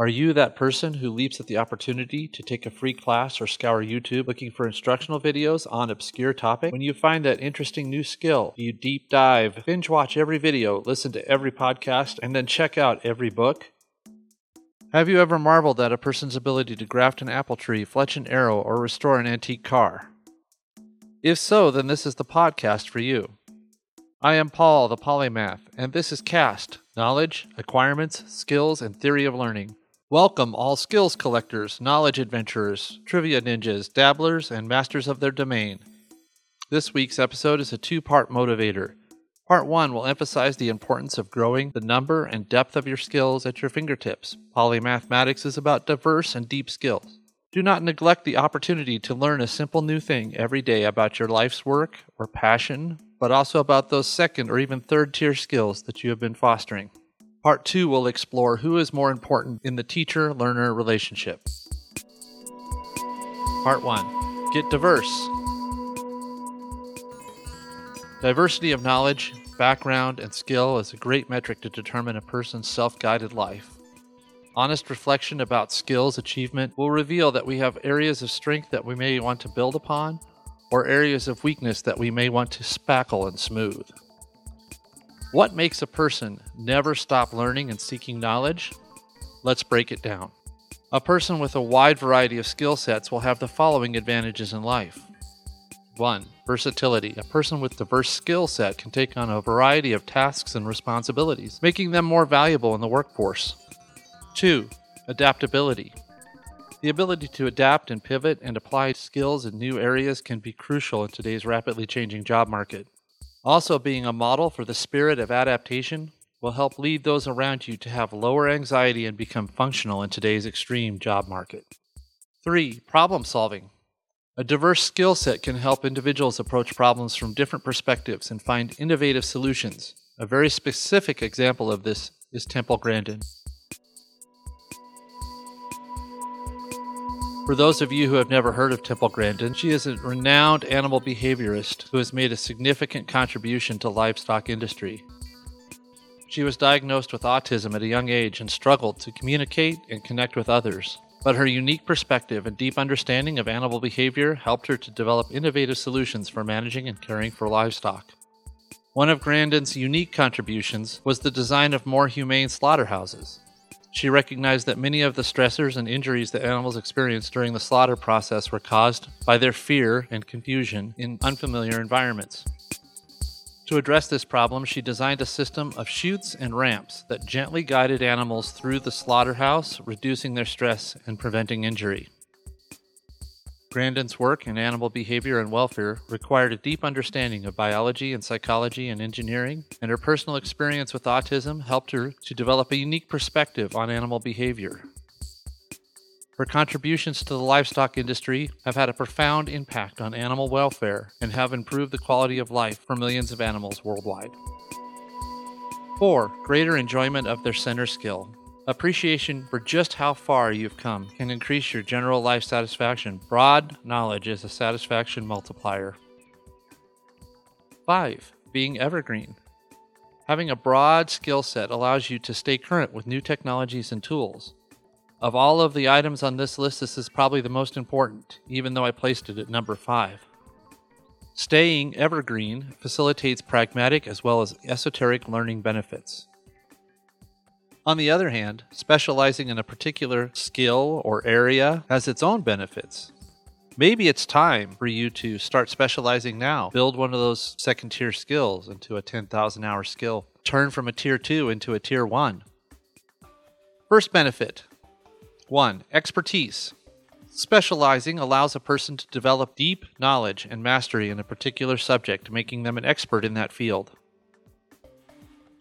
Are you that person who leaps at the opportunity to take a free class or scour YouTube looking for instructional videos on obscure topic? When you find that interesting new skill, you deep dive, binge watch every video, listen to every podcast, and then check out every book? Have you ever marveled at a person's ability to graft an apple tree, fletch an arrow, or restore an antique car? If so, then this is the podcast for you. I am Paul, the polymath, and this is CAST Knowledge, Acquirements, Skills, and Theory of Learning. Welcome, all skills collectors, knowledge adventurers, trivia ninjas, dabblers, and masters of their domain. This week's episode is a two part motivator. Part 1 will emphasize the importance of growing the number and depth of your skills at your fingertips. Polymathematics is about diverse and deep skills. Do not neglect the opportunity to learn a simple new thing every day about your life's work or passion, but also about those second or even third tier skills that you have been fostering. Part 2 will explore who is more important in the teacher learner relationship. Part 1 Get diverse. Diversity of knowledge, background, and skill is a great metric to determine a person's self guided life. Honest reflection about skills achievement will reveal that we have areas of strength that we may want to build upon or areas of weakness that we may want to spackle and smooth. What makes a person never stop learning and seeking knowledge? Let's break it down. A person with a wide variety of skill sets will have the following advantages in life. 1. Versatility. A person with diverse skill set can take on a variety of tasks and responsibilities, making them more valuable in the workforce. 2. Adaptability. The ability to adapt and pivot and apply skills in new areas can be crucial in today's rapidly changing job market. Also, being a model for the spirit of adaptation will help lead those around you to have lower anxiety and become functional in today's extreme job market. 3. Problem solving. A diverse skill set can help individuals approach problems from different perspectives and find innovative solutions. A very specific example of this is Temple Grandin. For those of you who have never heard of Temple Grandin, she is a renowned animal behaviorist who has made a significant contribution to livestock industry. She was diagnosed with autism at a young age and struggled to communicate and connect with others. But her unique perspective and deep understanding of animal behavior helped her to develop innovative solutions for managing and caring for livestock. One of Grandin's unique contributions was the design of more humane slaughterhouses. She recognized that many of the stressors and injuries that animals experience during the slaughter process were caused by their fear and confusion in unfamiliar environments. To address this problem, she designed a system of chutes and ramps that gently guided animals through the slaughterhouse, reducing their stress and preventing injury. Grandin's work in animal behavior and welfare required a deep understanding of biology and psychology and engineering, and her personal experience with autism helped her to develop a unique perspective on animal behavior. Her contributions to the livestock industry have had a profound impact on animal welfare and have improved the quality of life for millions of animals worldwide. 4. Greater enjoyment of their center skill. Appreciation for just how far you've come can increase your general life satisfaction. Broad knowledge is a satisfaction multiplier. 5. Being evergreen. Having a broad skill set allows you to stay current with new technologies and tools. Of all of the items on this list, this is probably the most important, even though I placed it at number 5. Staying evergreen facilitates pragmatic as well as esoteric learning benefits. On the other hand, specializing in a particular skill or area has its own benefits. Maybe it's time for you to start specializing now. Build one of those second tier skills into a 10,000 hour skill. Turn from a tier 2 into a tier 1. First benefit 1. Expertise. Specializing allows a person to develop deep knowledge and mastery in a particular subject, making them an expert in that field.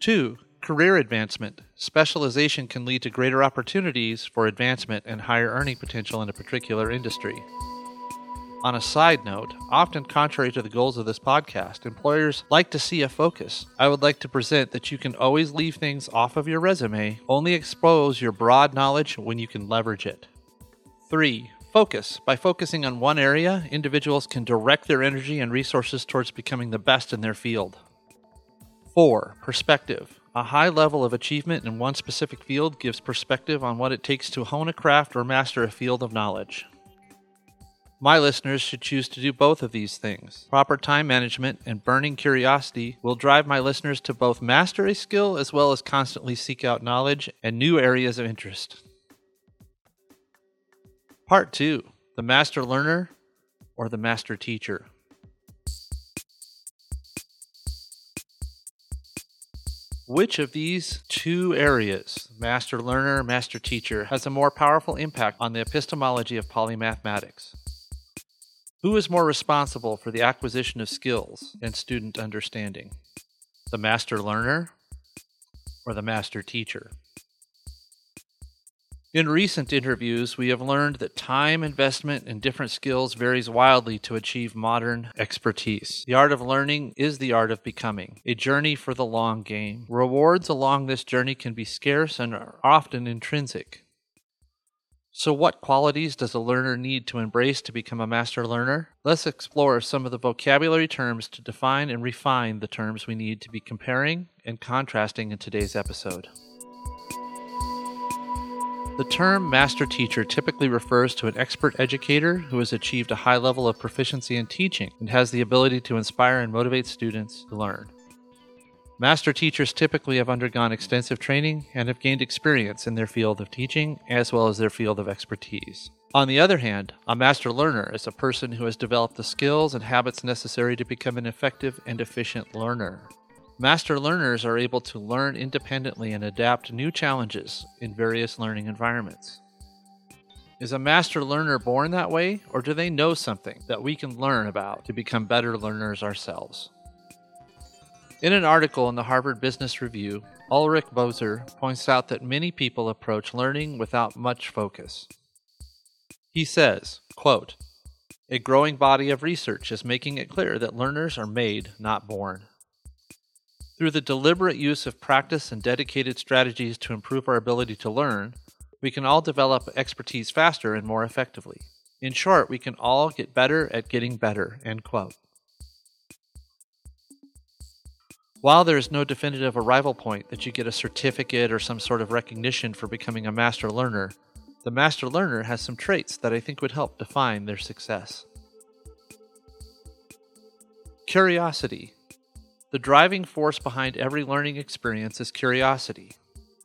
2 Career advancement. Specialization can lead to greater opportunities for advancement and higher earning potential in a particular industry. On a side note, often contrary to the goals of this podcast, employers like to see a focus. I would like to present that you can always leave things off of your resume, only expose your broad knowledge when you can leverage it. 3. Focus. By focusing on one area, individuals can direct their energy and resources towards becoming the best in their field. 4. Perspective. A high level of achievement in one specific field gives perspective on what it takes to hone a craft or master a field of knowledge. My listeners should choose to do both of these things. Proper time management and burning curiosity will drive my listeners to both master a skill as well as constantly seek out knowledge and new areas of interest. Part 2 The Master Learner or the Master Teacher. Which of these two areas, master learner, master teacher, has a more powerful impact on the epistemology of polymathematics? Who is more responsible for the acquisition of skills and student understanding? The master learner or the master teacher? In recent interviews, we have learned that time investment in different skills varies wildly to achieve modern expertise. The art of learning is the art of becoming, a journey for the long game. Rewards along this journey can be scarce and are often intrinsic. So, what qualities does a learner need to embrace to become a master learner? Let's explore some of the vocabulary terms to define and refine the terms we need to be comparing and contrasting in today's episode. The term master teacher typically refers to an expert educator who has achieved a high level of proficiency in teaching and has the ability to inspire and motivate students to learn. Master teachers typically have undergone extensive training and have gained experience in their field of teaching as well as their field of expertise. On the other hand, a master learner is a person who has developed the skills and habits necessary to become an effective and efficient learner. Master learners are able to learn independently and adapt new challenges in various learning environments. Is a master learner born that way, or do they know something that we can learn about to become better learners ourselves? In an article in the Harvard Business Review, Ulrich Boser points out that many people approach learning without much focus. He says, quote, A growing body of research is making it clear that learners are made, not born. Through the deliberate use of practice and dedicated strategies to improve our ability to learn, we can all develop expertise faster and more effectively. In short, we can all get better at getting better. End quote. While there is no definitive arrival point that you get a certificate or some sort of recognition for becoming a master learner, the master learner has some traits that I think would help define their success. Curiosity. The driving force behind every learning experience is curiosity,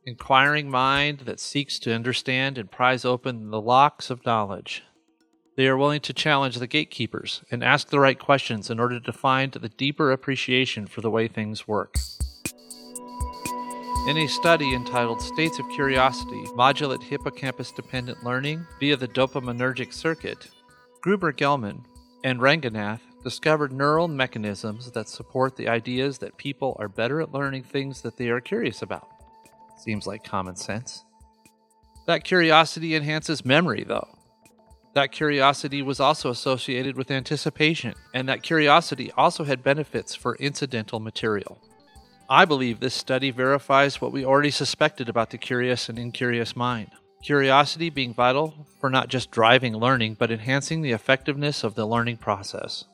inquiring mind that seeks to understand and prise open the locks of knowledge. They are willing to challenge the gatekeepers and ask the right questions in order to find the deeper appreciation for the way things work. In a study entitled States of Curiosity Modulate Hippocampus Dependent Learning via the Dopaminergic Circuit, Gruber Gelman and Ranganath discovered neural mechanisms that support the ideas that people are better at learning things that they are curious about. Seems like common sense. That curiosity enhances memory, though. That curiosity was also associated with anticipation, and that curiosity also had benefits for incidental material. I believe this study verifies what we already suspected about the curious and incurious mind. Curiosity being vital for not just driving learning, but enhancing the effectiveness of the learning process.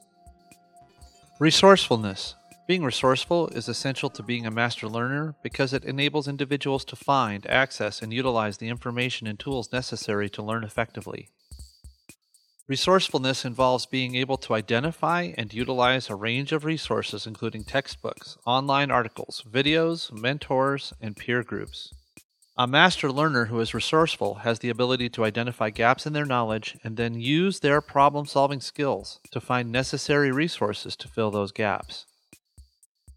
Resourcefulness. Being resourceful is essential to being a master learner because it enables individuals to find, access, and utilize the information and tools necessary to learn effectively. Resourcefulness involves being able to identify and utilize a range of resources, including textbooks, online articles, videos, mentors, and peer groups. A master learner who is resourceful has the ability to identify gaps in their knowledge and then use their problem solving skills to find necessary resources to fill those gaps.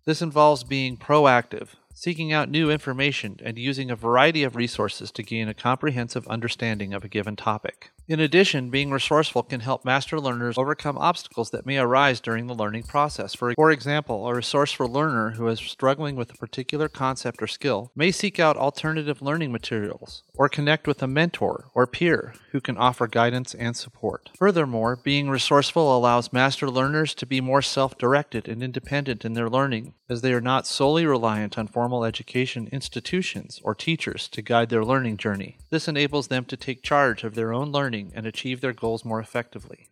This involves being proactive, seeking out new information, and using a variety of resources to gain a comprehensive understanding of a given topic. In addition, being resourceful can help master learners overcome obstacles that may arise during the learning process. For, for example, a resourceful learner who is struggling with a particular concept or skill may seek out alternative learning materials or connect with a mentor or peer who can offer guidance and support. Furthermore, being resourceful allows master learners to be more self directed and independent in their learning, as they are not solely reliant on formal education institutions or teachers to guide their learning journey. This enables them to take charge of their own learning and achieve their goals more effectively.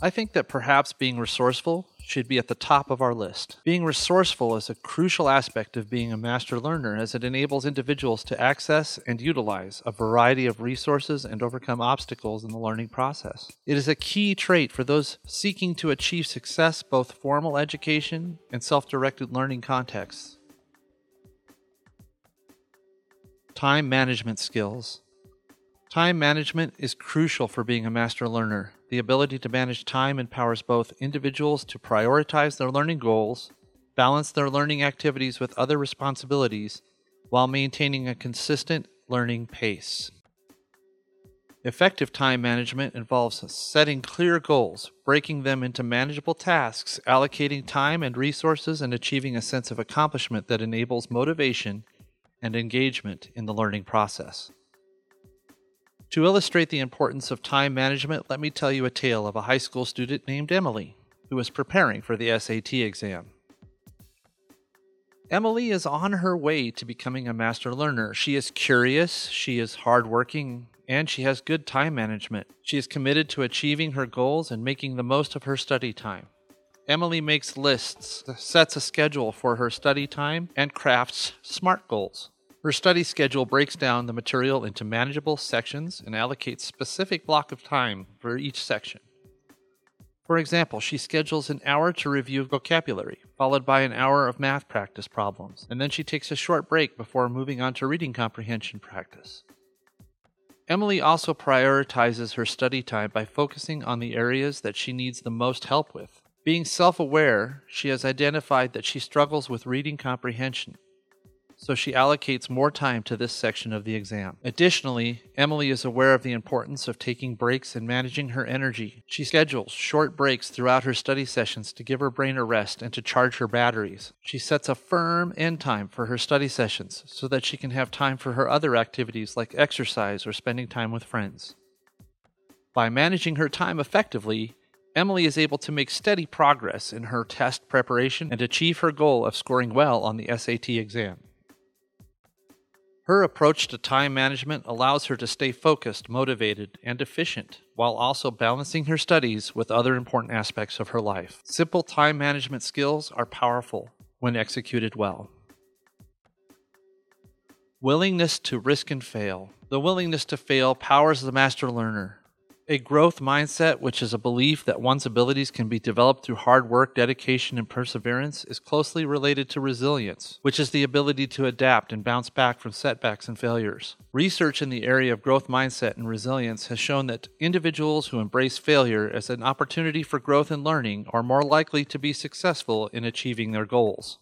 I think that perhaps being resourceful should be at the top of our list. Being resourceful is a crucial aspect of being a master learner as it enables individuals to access and utilize a variety of resources and overcome obstacles in the learning process. It is a key trait for those seeking to achieve success both formal education and self-directed learning contexts. Time management skills. Time management is crucial for being a master learner. The ability to manage time empowers both individuals to prioritize their learning goals, balance their learning activities with other responsibilities, while maintaining a consistent learning pace. Effective time management involves setting clear goals, breaking them into manageable tasks, allocating time and resources, and achieving a sense of accomplishment that enables motivation and engagement in the learning process. To illustrate the importance of time management, let me tell you a tale of a high school student named Emily who was preparing for the SAT exam. Emily is on her way to becoming a master learner. She is curious, she is hardworking, and she has good time management. She is committed to achieving her goals and making the most of her study time. Emily makes lists, sets a schedule for her study time, and crafts SMART goals. Her study schedule breaks down the material into manageable sections and allocates specific block of time for each section. For example, she schedules an hour to review vocabulary, followed by an hour of math practice problems, and then she takes a short break before moving on to reading comprehension practice. Emily also prioritizes her study time by focusing on the areas that she needs the most help with. Being self aware, she has identified that she struggles with reading comprehension so she allocates more time to this section of the exam. Additionally, Emily is aware of the importance of taking breaks and managing her energy. She schedules short breaks throughout her study sessions to give her brain a rest and to charge her batteries. She sets a firm end time for her study sessions so that she can have time for her other activities like exercise or spending time with friends. By managing her time effectively, Emily is able to make steady progress in her test preparation and achieve her goal of scoring well on the SAT exam. Her approach to time management allows her to stay focused, motivated, and efficient while also balancing her studies with other important aspects of her life. Simple time management skills are powerful when executed well. Willingness to risk and fail. The willingness to fail powers the master learner. A growth mindset, which is a belief that one's abilities can be developed through hard work, dedication, and perseverance, is closely related to resilience, which is the ability to adapt and bounce back from setbacks and failures. Research in the area of growth mindset and resilience has shown that individuals who embrace failure as an opportunity for growth and learning are more likely to be successful in achieving their goals.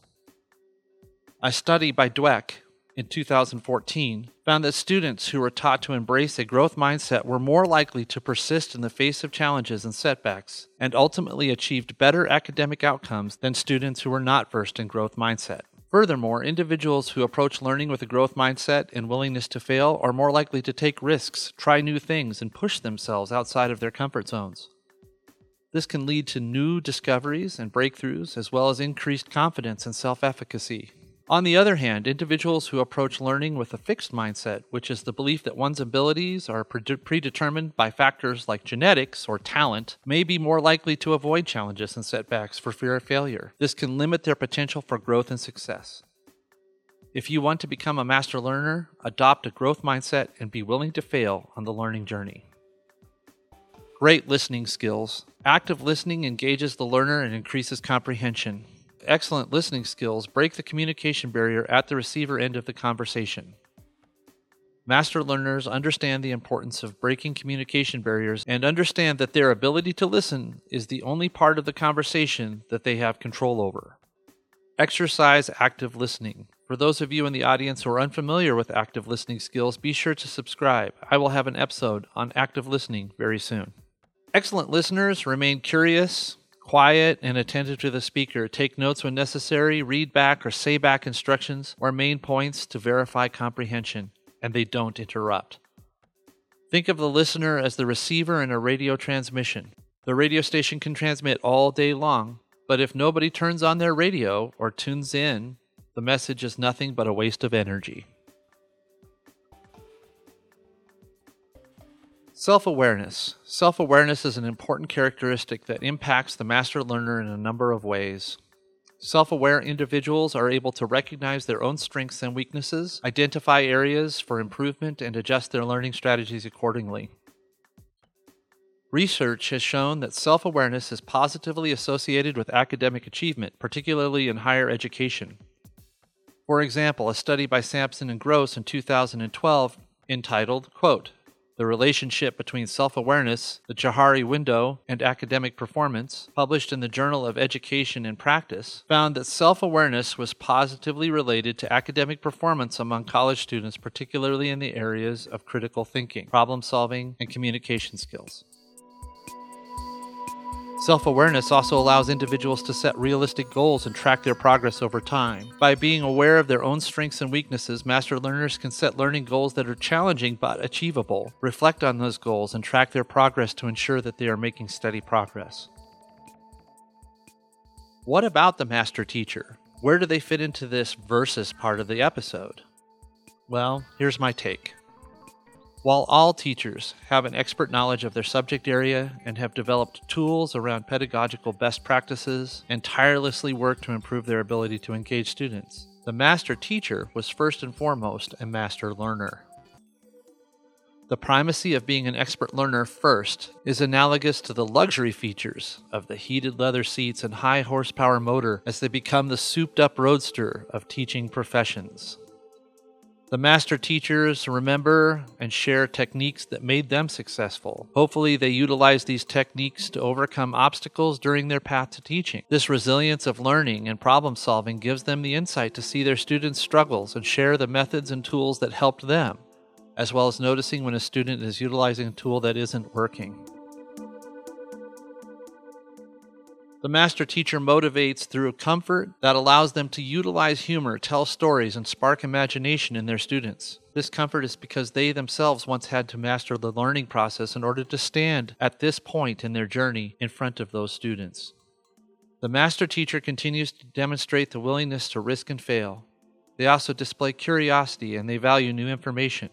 A study by Dweck in 2014 found that students who were taught to embrace a growth mindset were more likely to persist in the face of challenges and setbacks and ultimately achieved better academic outcomes than students who were not versed in growth mindset. Furthermore, individuals who approach learning with a growth mindset and willingness to fail are more likely to take risks, try new things, and push themselves outside of their comfort zones. This can lead to new discoveries and breakthroughs, as well as increased confidence and self efficacy. On the other hand, individuals who approach learning with a fixed mindset, which is the belief that one's abilities are predetermined by factors like genetics or talent, may be more likely to avoid challenges and setbacks for fear of failure. This can limit their potential for growth and success. If you want to become a master learner, adopt a growth mindset and be willing to fail on the learning journey. Great listening skills. Active listening engages the learner and increases comprehension excellent listening skills break the communication barrier at the receiver end of the conversation. Master learners understand the importance of breaking communication barriers and understand that their ability to listen is the only part of the conversation that they have control over. Exercise active listening. For those of you in the audience who are unfamiliar with active listening skills, be sure to subscribe. I will have an episode on active listening very soon. Excellent listeners remain curious, quiet and attentive to the speaker. Take notes when necessary, read back or say back instructions or main points to verify comprehension, and they don't interrupt. Think of the listener as the receiver in a radio transmission. The radio station can transmit all day long, but if nobody turns on their radio or tunes in, the message is nothing but a waste of energy. Self awareness. Self awareness is an important characteristic that impacts the master learner in a number of ways. Self aware individuals are able to recognize their own strengths and weaknesses, identify areas for improvement, and adjust their learning strategies accordingly. Research has shown that self awareness is positively associated with academic achievement, particularly in higher education. For example, a study by Sampson and Gross in 2012 entitled, quote, the Relationship Between Self Awareness, the Johari Window, and Academic Performance, published in the Journal of Education and Practice, found that self awareness was positively related to academic performance among college students, particularly in the areas of critical thinking, problem solving, and communication skills. Self awareness also allows individuals to set realistic goals and track their progress over time. By being aware of their own strengths and weaknesses, master learners can set learning goals that are challenging but achievable, reflect on those goals, and track their progress to ensure that they are making steady progress. What about the master teacher? Where do they fit into this versus part of the episode? Well, here's my take. While all teachers have an expert knowledge of their subject area and have developed tools around pedagogical best practices and tirelessly work to improve their ability to engage students, the master teacher was first and foremost a master learner. The primacy of being an expert learner first is analogous to the luxury features of the heated leather seats and high horsepower motor as they become the souped up roadster of teaching professions. The master teachers remember and share techniques that made them successful. Hopefully, they utilize these techniques to overcome obstacles during their path to teaching. This resilience of learning and problem solving gives them the insight to see their students' struggles and share the methods and tools that helped them, as well as noticing when a student is utilizing a tool that isn't working. The master teacher motivates through comfort that allows them to utilize humor, tell stories, and spark imagination in their students. This comfort is because they themselves once had to master the learning process in order to stand at this point in their journey in front of those students. The master teacher continues to demonstrate the willingness to risk and fail. They also display curiosity and they value new information.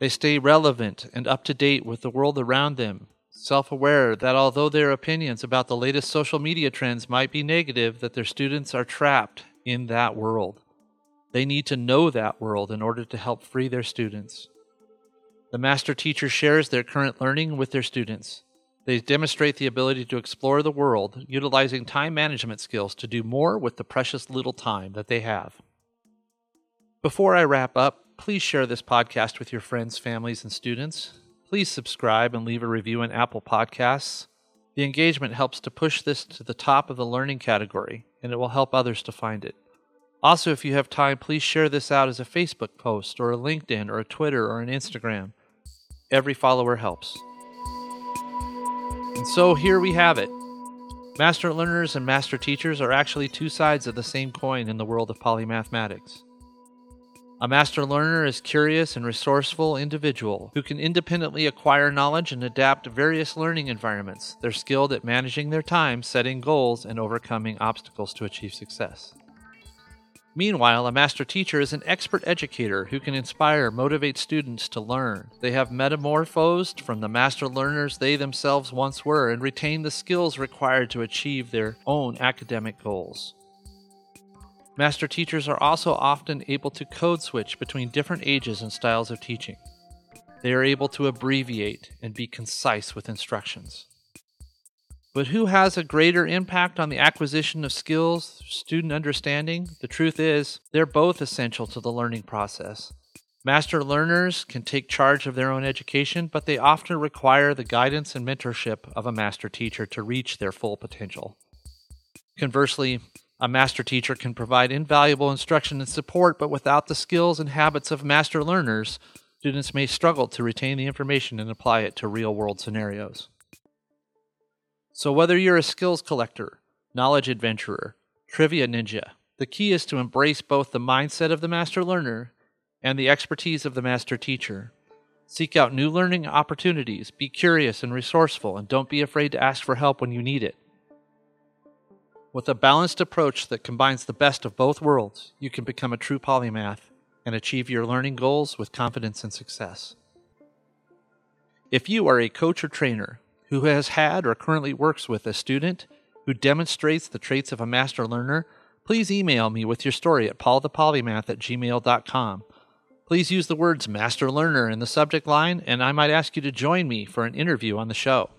They stay relevant and up to date with the world around them self aware that although their opinions about the latest social media trends might be negative, that their students are trapped in that world. They need to know that world in order to help free their students. The master teacher shares their current learning with their students. They demonstrate the ability to explore the world, utilizing time management skills to do more with the precious little time that they have. Before I wrap up, please share this podcast with your friends, families, and students. Please subscribe and leave a review in Apple Podcasts. The engagement helps to push this to the top of the learning category, and it will help others to find it. Also, if you have time, please share this out as a Facebook post, or a LinkedIn, or a Twitter, or an Instagram. Every follower helps. And so here we have it. Master learners and master teachers are actually two sides of the same coin in the world of polymathematics. A master learner is a curious and resourceful individual who can independently acquire knowledge and adapt to various learning environments. They're skilled at managing their time, setting goals, and overcoming obstacles to achieve success. Meanwhile, a master teacher is an expert educator who can inspire, motivate students to learn. They have metamorphosed from the master learners they themselves once were and retain the skills required to achieve their own academic goals. Master teachers are also often able to code switch between different ages and styles of teaching. They are able to abbreviate and be concise with instructions. But who has a greater impact on the acquisition of skills, student understanding? The truth is, they're both essential to the learning process. Master learners can take charge of their own education, but they often require the guidance and mentorship of a master teacher to reach their full potential. Conversely, a master teacher can provide invaluable instruction and support, but without the skills and habits of master learners, students may struggle to retain the information and apply it to real world scenarios. So, whether you're a skills collector, knowledge adventurer, trivia ninja, the key is to embrace both the mindset of the master learner and the expertise of the master teacher. Seek out new learning opportunities, be curious and resourceful, and don't be afraid to ask for help when you need it. With a balanced approach that combines the best of both worlds, you can become a true polymath and achieve your learning goals with confidence and success. If you are a coach or trainer who has had or currently works with a student who demonstrates the traits of a master learner, please email me with your story at paulthepolymath at gmail.com. Please use the words master learner in the subject line, and I might ask you to join me for an interview on the show.